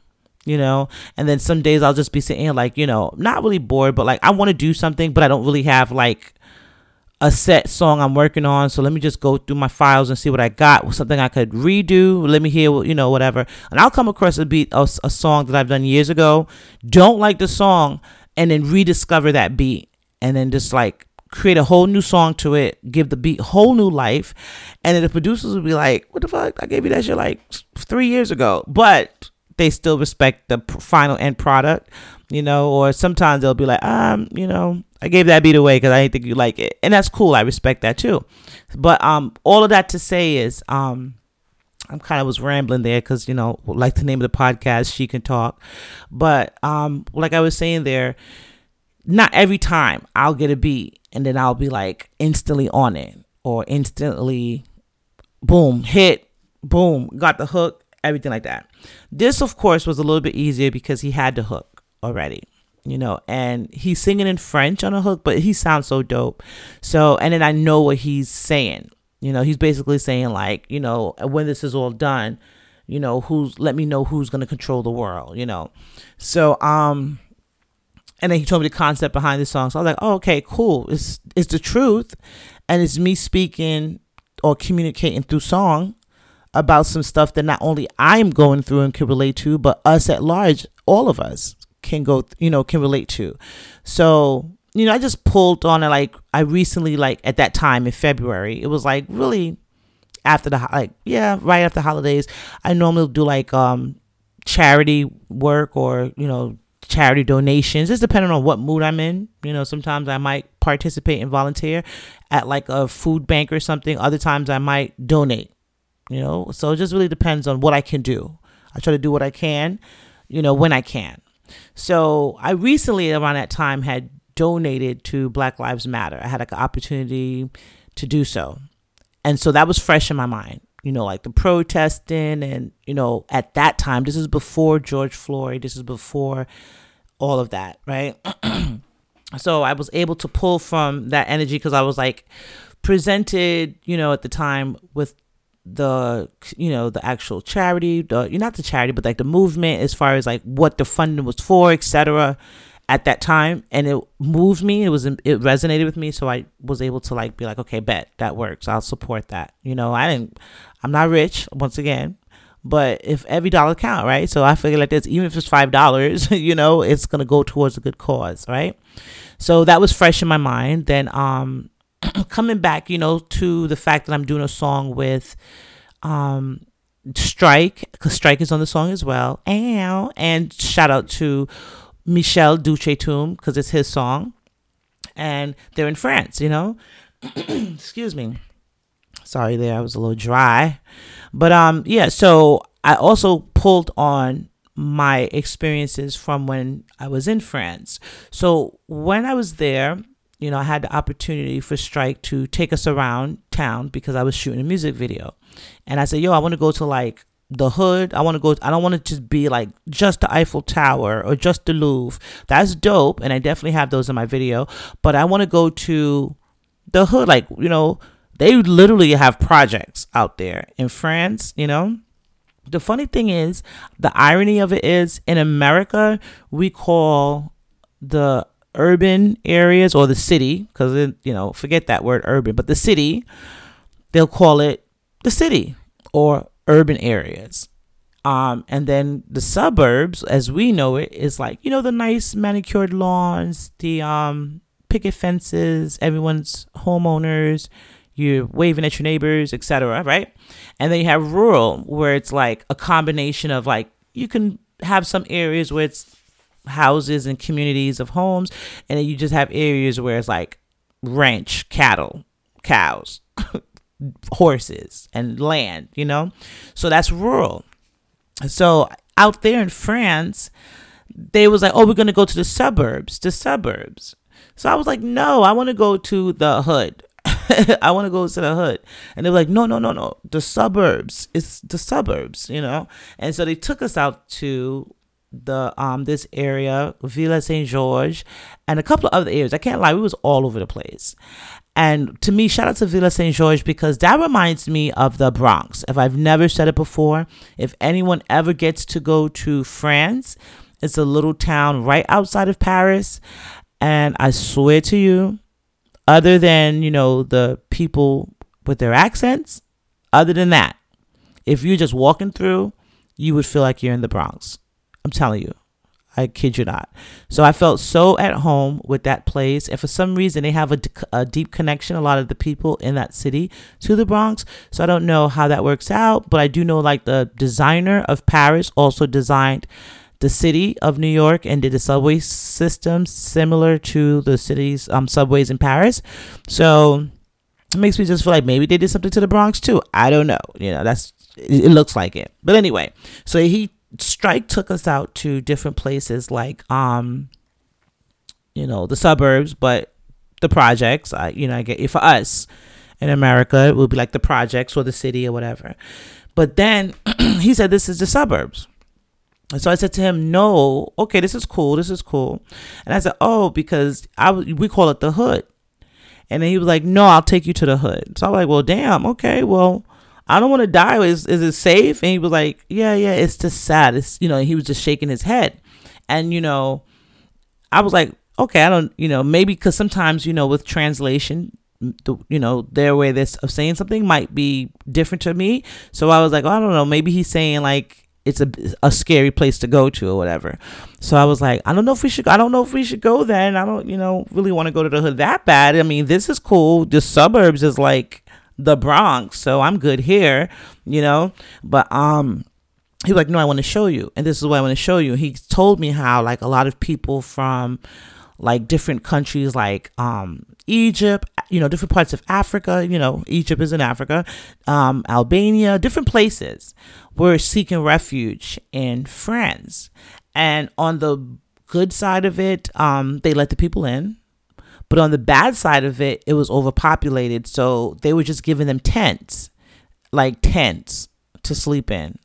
you know? And then some days i'll just be sitting here like you know not really bored but like i want to do something but i don't really have like a set song i'm working on. So let me just go through my files and see what i got something i could redo let me hear you know whatever. And i'll come across a beat a, a song that i've done years ago don't like the song and then rediscover that beat. And then just like create a whole new song to it give the beat whole new life. And then the producers will be like what the fuck? I gave you that shit like three years ago. But they still respect the final end product, you know, or sometimes they'll be like, um, you know, I gave that beat away because I didn't think you like it. And that's cool. I respect that too. But um, all of that to say is, um, I'm kind of was rambling there because, you know, like the name of the podcast, She Can Talk. But um, like I was saying there, not every time I'll get a beat and then I'll be like instantly on it or instantly boom, hit, boom, got the hook everything like that. This, of course, was a little bit easier because he had the hook already, you know, and he's singing in French on a hook, but he sounds so dope. So, and then I know what he's saying. You know, he's basically saying, like, you know, when this is all done, you know, who's, let me know who's going to control the world, you know. So, um, and then he told me the concept behind the song. So I was like, oh, okay, cool. It's, it's the truth. And it's me speaking or communicating through song about some stuff that not only I'm going through and can relate to, but us at large, all of us can go, you know, can relate to. So, you know, I just pulled on it like I recently, like at that time in February, it was like really after the, like, yeah, right after holidays. I normally do like um charity work or, you know, charity donations, just depending on what mood I'm in. You know, sometimes I might participate and volunteer at like a food bank or something. Other times I might donate you know? So it just really depends on what i can do. I try to do what i can you know when i can. So i recently around that time had donated to black lives matter. I had like an opportunity to do so. And so that was fresh in my mind you know like the protesting and you know at that time this is before george floyd this is before all of that right? So i was able to pull from that energy because i was like presented you know at the time with the you know the actual charity the not the charity but like the movement as far as like what the funding was for etc at that time. And it moved me it was it resonated with me so i was able to like be like okay bet that works i'll support that. You know i didn't i'm not rich once again but if every dollar count right? So i figure like this even if it's five dollars you know it's gonna go towards a good cause right? So that was fresh in my mind. Then um coming back, you know, to the fact that I'm doing a song with um Strike, because Strike is on the song as well. Ow. And shout out to Michel Duchetum, because it's his song. And they're in France, you know. Excuse me. Sorry there, I was a little dry. But um yeah, so I also pulled on my experiences from when I was in France. So when I was there, you know, I had the opportunity for Strike to take us around town because I was shooting a music video. And I said, yo, I want to go to like the hood. I want to go, I don't want to just be like just the Eiffel Tower or just the Louvre. That's dope. And I definitely have those in my video. But I want to go to the hood. Like, you know, they literally have projects out there in France, you know. The funny thing is, the irony of it is in America, we call the urban areas or the city, because, you know, forget that word urban, but the city, they'll call it the city or urban areas. Um, and then the suburbs, as we know it, is like, you know, the nice manicured lawns, the um, picket fences, everyone's homeowners, you're waving at your neighbors, etc. Right? And then you have rural, where it's like a combination of like you can have some areas where it's houses and communities of homes, and then you just have areas where it's like ranch, cattle, cows, horses, and land, you know? So that's rural. So out there in France, they was like, "Oh, we're gonna go to the suburbs, the suburbs." So I was like, "No, I want to go to the hood. I want to go to the hood." And they were like, "No, no, no, no, the suburbs. It's the suburbs, you know." And so they took us out to the um this area, Villa Saint George, and a couple of other areas. I can't lie, we was all over the place. And to me, shout out to Villa Saint George because that reminds me of the Bronx. If I've never said it before, if anyone ever gets to go to France, it's a little town right outside of Paris. And I swear to you, other than, you know, the people with their accents, other than that, if you're just walking through, you would feel like you're in the Bronx. I'm telling you. I kid you not. So I felt so at home with that place. And for some reason, they have a, a, deep connection, a lot of the people in that city to the Bronx. So I don't know how that works out, but I do know like the designer of Paris also designed the city of New York and did a subway system similar to the city's um, subways in Paris. So it makes me just feel like maybe they did something to the Bronx too. I don't know. You know, that's it looks like it. But anyway, so he strike took us out to different places like um you know the suburbs but the projects I, you know i get for us in america it would be like the projects or the city or whatever but then he said this is the suburbs and so I said to him, "No, okay, this is cool. This is cool." And I said, "Oh, because I we call it the hood." And then he was like, "No, I'll take you to the hood." So I'm like, "Well, damn. Okay, well, I don't want to die. Is is it safe? And he was like, Yeah, yeah, it's just sad. It's you know, he was just shaking his head. And you know, I was like, okay, I don't, you know, maybe because sometimes, you know, with translation, the, you know, their way this of saying something might be different to me. So I was like, oh, I don't know, maybe he's saying like it's a, a scary place to go to or whatever. So I was like, I don't know if we should, I don't know if we should go then. I don't, you know, really want to go to the hood that bad. I mean, this is cool. The suburbs is like, the Bronx, so I'm good here, you know. But um he was like, No, I want to show you. And this is what I want to show you. He told me how like a lot of people from like different countries like um Egypt, you know, different parts of Africa, you know, Egypt is in Africa, um, Albania, different places were seeking refuge in France. And on the good side of it, um, they let the people in. But on the bad side of it, it was overpopulated. So they were just giving them tents, like tents to sleep in,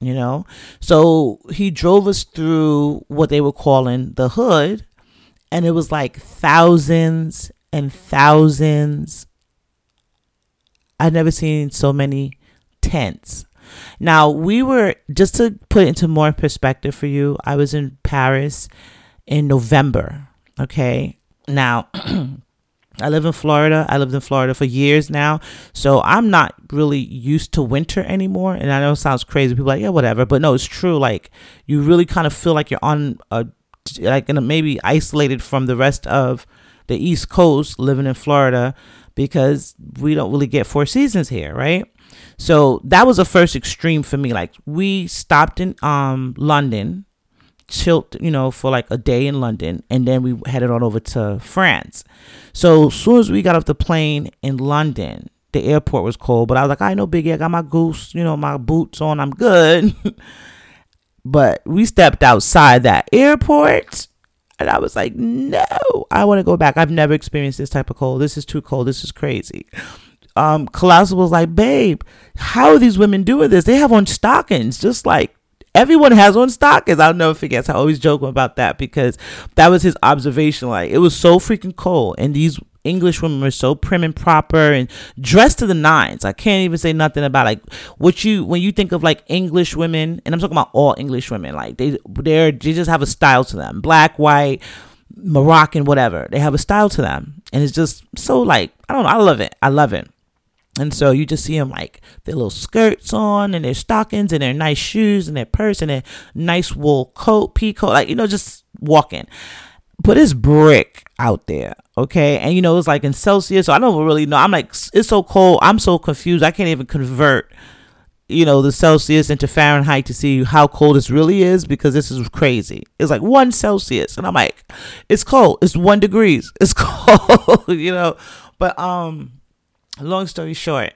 you know? So he drove us through what they were calling the hood. And it was like thousands and thousands. I've never seen so many tents. Now, we were, just to put it into more perspective for you, I was in Paris in November. Okay. Now, I live in Florida. I lived in Florida for years now. So I'm not really used to winter anymore. And I know it sounds crazy. People like, yeah, whatever. But no, it's true. Like, you really kind of feel like you're on a, like, in a, maybe isolated from the rest of the East Coast living in Florida because we don't really get four seasons here, right? So that was the first extreme for me. Like, we stopped in um London chilled, you know, for like a day in London, and then we headed on over to France. So as soon as we got off the plane in London, the airport was cold, but I was like, I know, Biggie, I got my goose, you know, my boots on, I'm good. but we stepped outside that airport. And I was like, no, I want to go back. I've never experienced this type of cold. This is too cold. This is crazy. Um, Colossal was like, babe, how are these women doing this? They have on stockings, just like everyone has on stockings. I'll never forget. I always joke about that because that was his observation. Like it was so freaking cold, and these English women were so prim and proper and dressed to the nines. I can't even say nothing about like what you when you think of like English women, and I'm talking about all English women. Like they they they just have a style to them, black, white. Moroccan, whatever. They have a style to them. And it's just so like, I don't know. I love it. I love it. And so you just see them like their little skirts on and their stockings and their nice shoes and their purse and their nice wool coat, pea coat, like, you know, just walking. But it's brick out there, okay? And you know, it's like in Celsius, so I don't really know. I'm like, it's so cold. I'm so confused. I can't even convert, you know, the Celsius into Fahrenheit to see how cold this really is because this is crazy. It's like one Celsius. And I'm like, it's cold. It's one degrees. It's cold, you know? But, um, long story short,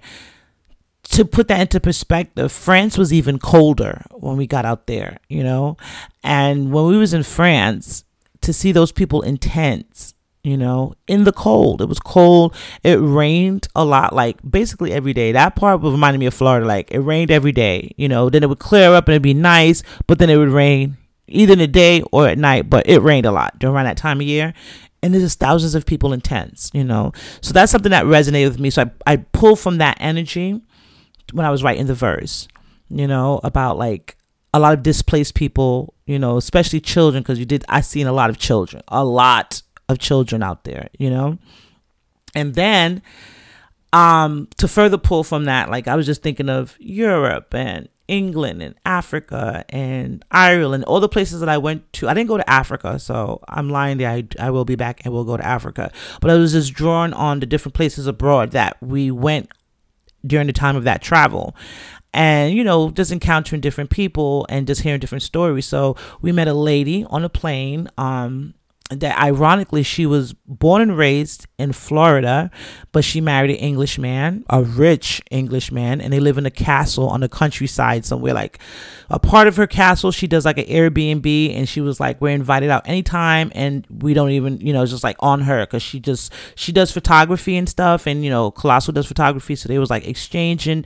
to put that into perspective, France was even colder when we got out there, you know? And when we was in France, to see those people in tents, you know, in the cold. It was cold. It rained a lot, like basically every day. That part would reminded me of Florida. Like it rained every day, you know, then it would clear up and it'd be nice, but then it would rain either in the day or at night, but it rained a lot during that time of year. And there's thousands of people in tents, you know. So that's something that resonated with me. So I, I pulled from that energy when I was writing the verse, you know, about like a lot of displaced people, you know, especially children, because you did, I seen a lot of children, a lot of children out there, you know? And then um to further pull from that, like I was just thinking of Europe and England and Africa and Ireland, all the places that I went to. I didn't go to Africa, so I'm lying there. I, I will be back and we'll go to Africa. But I was just drawn on the different places abroad that we went during the time of that travel and you know just encountering different people and just hearing different stories so we met a lady on a plane um that ironically she was born and raised in Florida, but she married an English man, a rich English man, and they live in a castle on the countryside somewhere. Like a part of her castle, she does like an Airbnb, and she was like, "We're invited out anytime, and we don't even, you know, just like on her because she just she does photography and stuff, and you know, Colossal does photography, so they was like exchanging,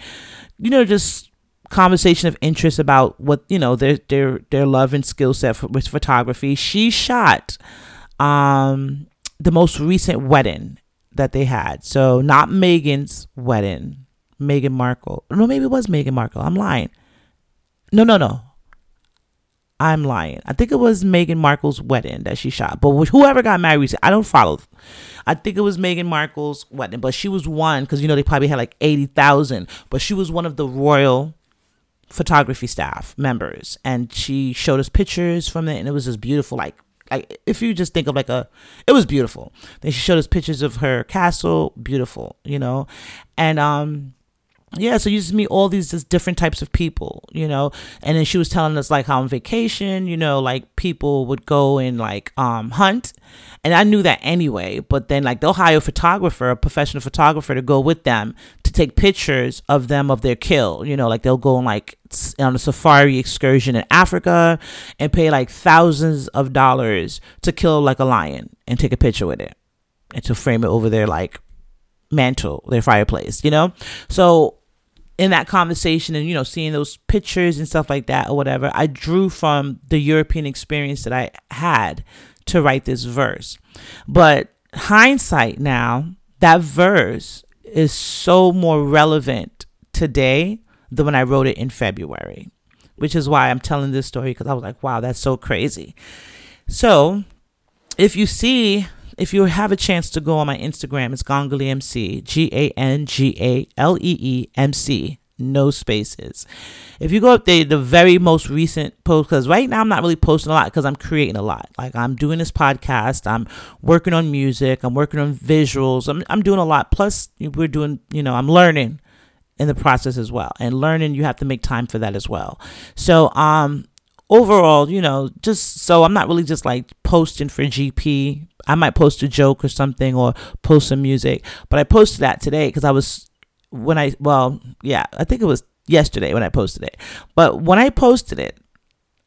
you know, just conversation of interest about what you know their their their love and skill set with photography. She shot um, the most recent wedding that they had. So not Meghan's wedding, Meghan Markle. No, maybe it was Meghan Markle. I'm lying. No, no, no. I'm lying. I think it was Meghan Markle's wedding that she shot. But whoever got married recently, I don't follow. I think it was Meghan Markle's wedding, but she was one because you know they probably had like eighty thousand. But she was one of the royal photography staff members, and she showed us pictures from it, and it was just beautiful, like like if you just think of like a it was beautiful. Then she showed us pictures of her castle beautiful you know? And um yeah so you just meet all these just different types of people you know? And then she was telling us like how on vacation you know like people would go and like um hunt. And i knew that anyway but then like they'll hire a photographer a professional photographer to go with them to take pictures of them of their kill you know? Like they'll go on like on a safari excursion in africa and pay like thousands of dollars to kill like a lion and take a picture with it and to frame it over their like mantle, their fireplace, you know? So in that conversation and, you know, seeing those pictures and stuff like that or whatever, I drew from the European experience that I had to write this verse. But hindsight now, that verse is so more relevant today than when I wrote it in February, which is why I'm telling this story because I was like, wow, that's so crazy. So if you see if you have a chance to go on my Instagram, it's Gangalee MC, G A N G A L E E M C, no spaces. If you go up there, the very most recent post, because right now I'm not really posting a lot because I'm creating a lot. Like I'm doing this podcast, I'm working on music, I'm working on visuals, I'm, I'm doing a lot. Plus, we're doing, you know, I'm learning in the process as well. And learning, you have to make time for that as well. So, um, overall, you know, just so I'm not really just like posting for GP. I might post a joke or something or post some music, but I posted that today because I was when I well, yeah, I think it was yesterday when I posted it. But when I posted it,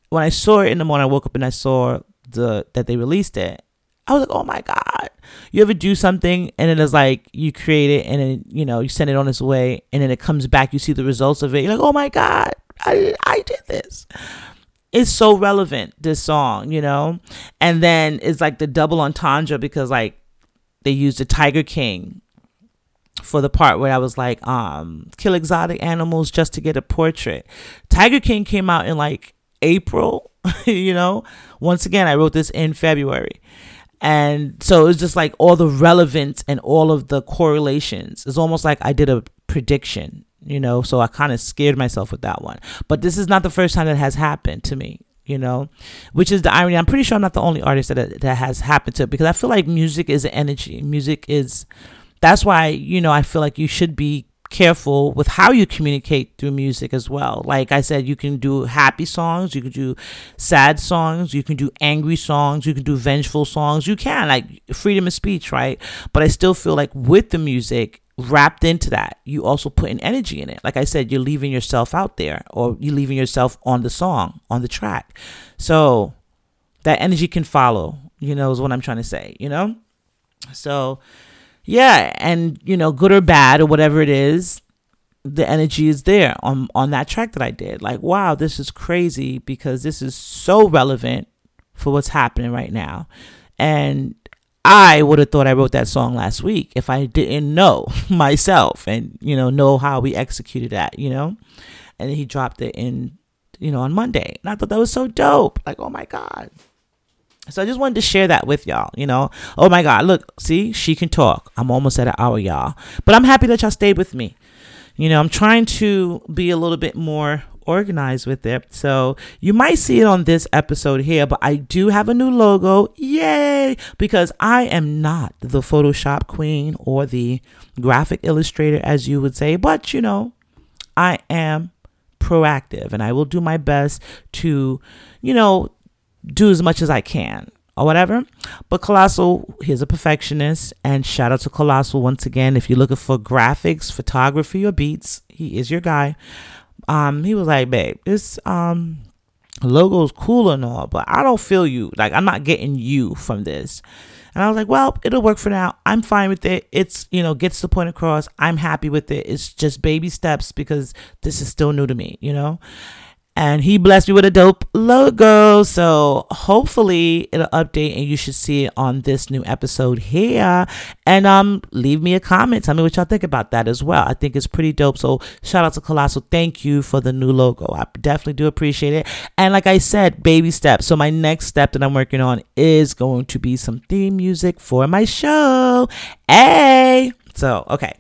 when I saw it in the morning, I woke up and I saw the that they released it. I was like, oh my God. You ever do something and then it's like you create it and then, you know, you send it on its way and then it comes back, you see the results of it. You're like, oh my God, I, I did this it's so relevant this song you know? And then it's like the double entendre because like they used the tiger king for the part where i was like um kill exotic animals just to get a portrait. Tiger king came out in like april you know? Once again i wrote this in february. And so it's just like all the relevance and all of the correlations. It's almost like i did a prediction you know so i kind of scared myself with that one but this is not the first time that has happened to me you know which is the irony i'm pretty sure i'm not the only artist that that has happened to because i feel like music is energy music is that's why you know i feel like you should be careful with how you communicate through music as well. Like I said, you can do happy songs, you can do sad songs, you can do angry songs, you can do vengeful songs. You can, like freedom of speech, right? But I still feel like with the music, wrapped into that, you also put an energy in it. Like I said, you're leaving yourself out there or you're leaving yourself on the song, on the track. So that energy can follow, you know, is what I'm trying to say, you know? So, yeah, and, you know, good or bad or whatever it is, the energy is there on on that track that I did. Like, wow, this is crazy because this is so relevant for what's happening right now. And I would have thought I wrote that song last week if I didn't know myself and, you know, know how we executed that, you know? And he dropped it in, you know, on Monday. And I thought that was so dope. Like, oh my God. So I just wanted to share that with y'all, you know. Oh my God, look, see, she can talk. I'm almost at an hour, y'all. But I'm happy that y'all stayed with me. You know, I'm trying to be a little bit more organized with it. So you might see it on this episode here, but I do have a new logo. Yay! Because I am not the Photoshop queen or the graphic illustrator, as you would say, but you know, I am proactive and I will do my best to, you know, do as much as I can or whatever. But Colossal, he's a perfectionist. And shout out to Colossal once again. If you're looking for graphics, photography, or beats, he is your guy um, he was like, babe, this um logo's cool and all, but I don't feel you. Like I'm not getting you from this. And I was like, well, it'll work for now. I'm fine with it. It's, you know, gets the point across. I'm happy with it. It's just baby steps because this is still new to me, you know? And he blessed me with a dope logo. So hopefully it'll update and you should see it on this new episode here. And um leave me a comment. Tell me what y'all think about that as well. I think it's pretty dope. So shout out to Colossal. Thank you for the new logo. I definitely do appreciate it. And like I said, baby steps. So my next step that I'm working on is going to be some theme music for my show. Hey. So okay.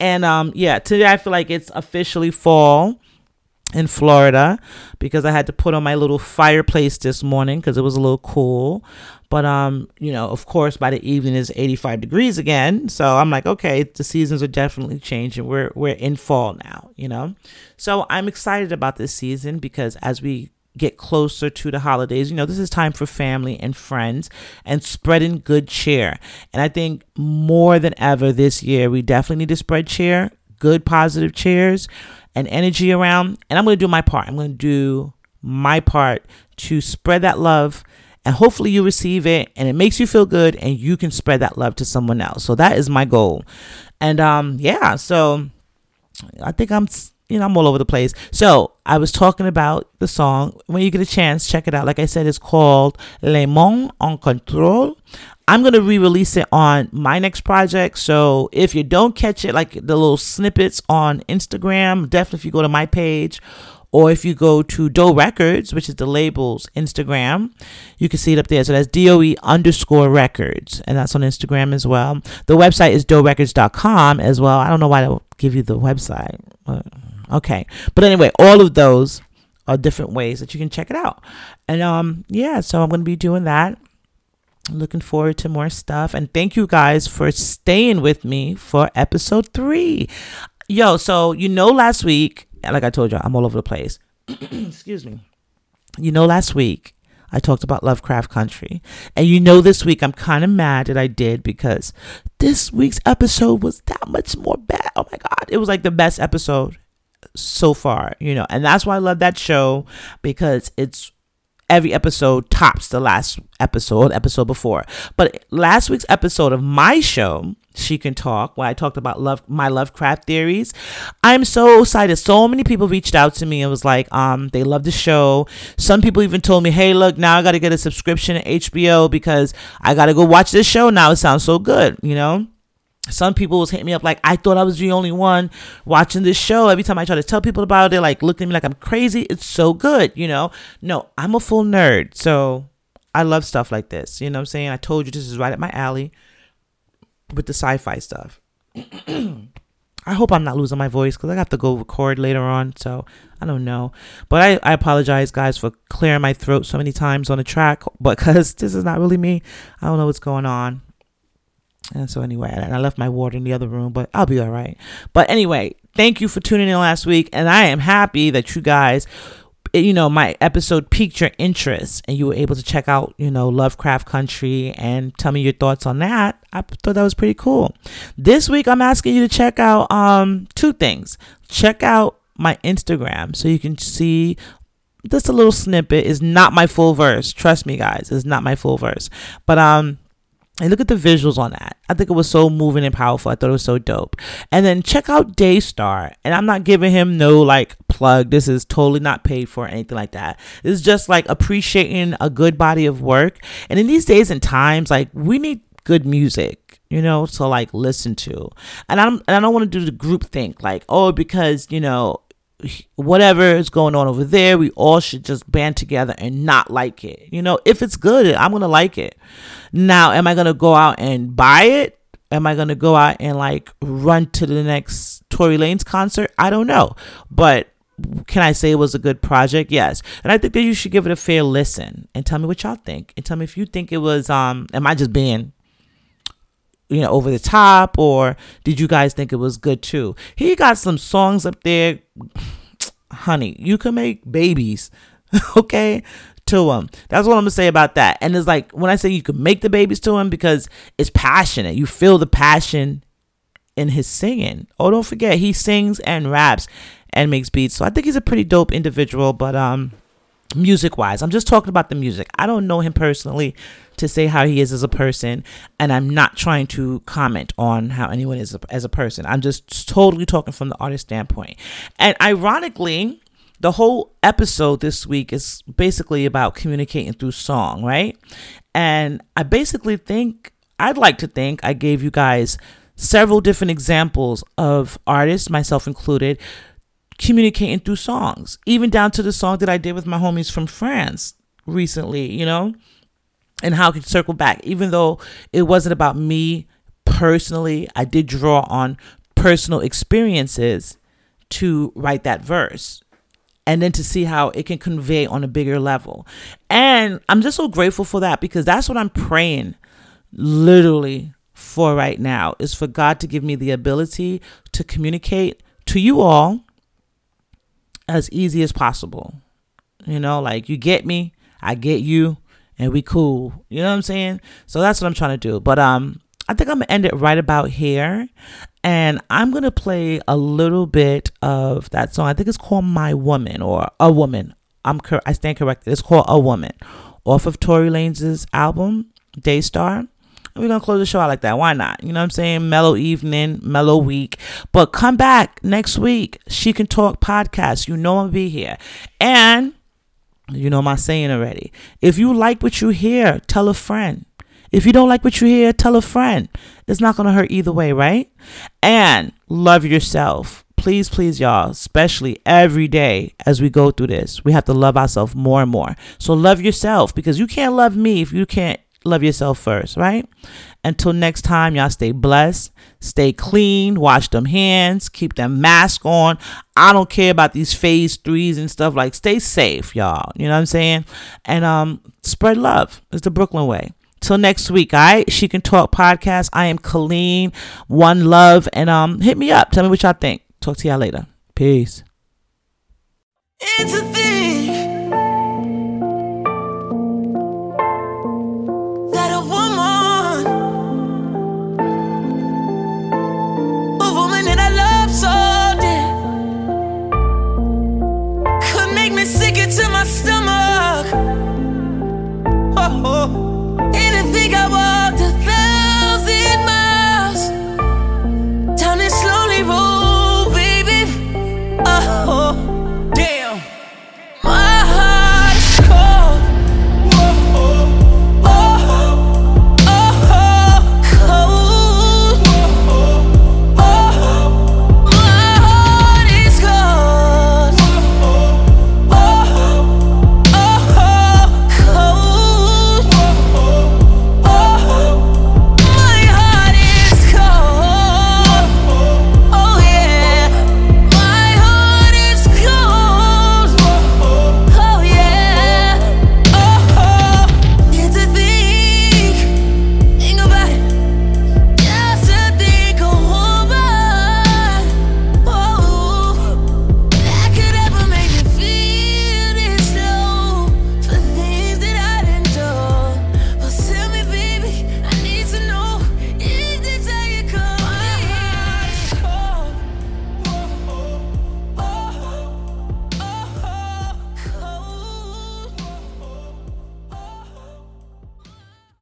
And um yeah, today I feel like it's officially fall in Florida because I had to put on my little fireplace this morning because it was a little cool. But um, you know, of course, by the evening it's 85 degrees again. So I'm like, okay, the seasons are definitely changing. We're we're in fall now, you know. So I'm excited about this season because as we get closer to the holidays, you know, this is time for family and friends and spreading good cheer. And I think more than ever this year, we definitely need to spread cheer, good positive cheers and energy around. And I'm going to do my part. I'm going to do my part to spread that love and hopefully you receive it and it makes you feel good and you can spread that love to someone else. So that is my goal. And um yeah, so I think I'm you know, I'm all over the place. So I was talking about the song. When you get a chance, check it out. Like I said, it's called Le Monde en Contrôle. I'm going to re release it on my next project. So if you don't catch it, like the little snippets on Instagram, definitely if you go to my page or if you go to Doe Records, which is the label's Instagram, you can see it up there. So that's DOE underscore records, and that's on Instagram as well. The website is doerecords.com as well. I don't know why they give you the website. Okay. But anyway, all of those are different ways that you can check it out. And um yeah, so I'm going to be doing that looking forward to more stuff. And thank you guys for staying with me for episode three. Yo, so you know, last week, like I told you, I'm all over the place. Excuse me. You know, last week I talked about Lovecraft Country. And you know, this week I'm kind of mad that I did because this week's episode was that much more bad. Oh my God. It was like the best episode so far, you know, and that's why I love that show because it's every episode tops the last episode, episode before. But last week's episode of my show, She Can Talk, where I talked about love my Lovecraft theories, I'm so excited. So many people reached out to me and was like, um, they love the show. Some people even told me, hey, look, now I got to get a subscription to HBO because I got to go watch this show now. It sounds so good, you know? Some people was hitting me up like I thought I was the only one watching this show. Every time I try to tell people about it, like looking at me like I'm crazy. It's so good, you know. No, I'm a full nerd, so I love stuff like this. You know what I'm saying? I told you this is right at my alley with the sci-fi stuff. I hope I'm not losing my voice because I have to go record later on, so I don't know. But I, I apologize, guys, for clearing my throat so many times on the track, because this is not really me. I don't know what's going on. And so anyway, and I left my water in the other room, but I'll be all right. But anyway, thank you for tuning in last week, and I am happy that you guys you know, my episode piqued your interest and you were able to check out, you know, Lovecraft Country and tell me your thoughts on that, I thought that was pretty cool. This week, I'm asking you to check out um, two things. Check out my Instagram so you can see just a little snippet is not my full verse. Trust me, guys, it's not my full verse. But um, and look at the visuals on that. I think it was so moving and powerful. I thought it was so dope. And then check out Daystar. And I'm not giving him no like plug. This is totally not paid for or anything like that. It's just like appreciating a good body of work. And in these days and times, like we need good music, you know, to like listen to. And I'm and I don't want to do the group think like, oh, because, you know, whatever is going on over there, we all should just band together and not like it. You know, if it's good, I'm going to like it. Now, am I going to go out and buy it? Am I going to go out and like run to the next Tory Lanez concert? I don't know. But can I say it was a good project? Yes. And I think that you should give it a fair listen and tell me what y'all think. And tell me if you think it was um am I just being you know over the top or did you guys think it was good too? He got some songs up there. Honey you can make babies okay to him that's what i'm gonna say about that. And it's like when i say you can make the babies to him because it's passionate. You feel the passion in his singing. Oh don't forget he sings and raps and makes beats. So i think he's a pretty dope individual but um music wise i'm just talking about the music i don't know him personally to say how he is as a person, and I'm not trying to comment on how anyone is as a person. I'm just totally talking from the artist standpoint. And ironically, the whole episode this week is basically about communicating through song, right? And I basically think, I'd like to think, I gave you guys several different examples of artists, myself included, communicating through songs, even down to the song that I did with my homies from France recently, you know? and how I could circle back. Even though it wasn't about me personally, I did draw on personal experiences to write that verse and then to see how it can convey on a bigger level. And I'm just so grateful for that because that's what I'm praying literally for right now is for God to give me the ability to communicate to you all as easy as possible. You know, like you get me, I get you and we cool. You know what I'm saying? So that's what I'm trying to do. But um I think I'm gonna end it right about here. And I'm gonna play a little bit of that song. I think it's called My Woman or A Woman. I'm cor- I stand corrected. It's called A Woman. Off of Tory Lanez's album, Daystar. We're gonna close the show out like that. Why not? You know what I'm saying? Mellow evening, mellow week. But come back next week. She can talk podcast. You know I'll be here. And you know my saying already. If you like what you hear, tell a friend. If you don't like what you hear, tell a friend. It's not to hurt either way, right? And love yourself. Please, please, y'all, especially every day as we go through this, we have to love ourselves more and more. So love yourself because you can't love me if you can't love yourself first, right? Until next time, y'all stay blessed, stay clean, wash them hands, keep them mask on. I don't care about these phase threes and stuff. Like, stay safe, y'all. You know what I'm saying? And um, spread love. It's the Brooklyn way. Till next week, all right? She Can Talk podcast. I am Colleen, One Love. And um, hit me up. Tell me what y'all think. Talk to y'all later. Peace. It's a thing. stomach. Oh, oh.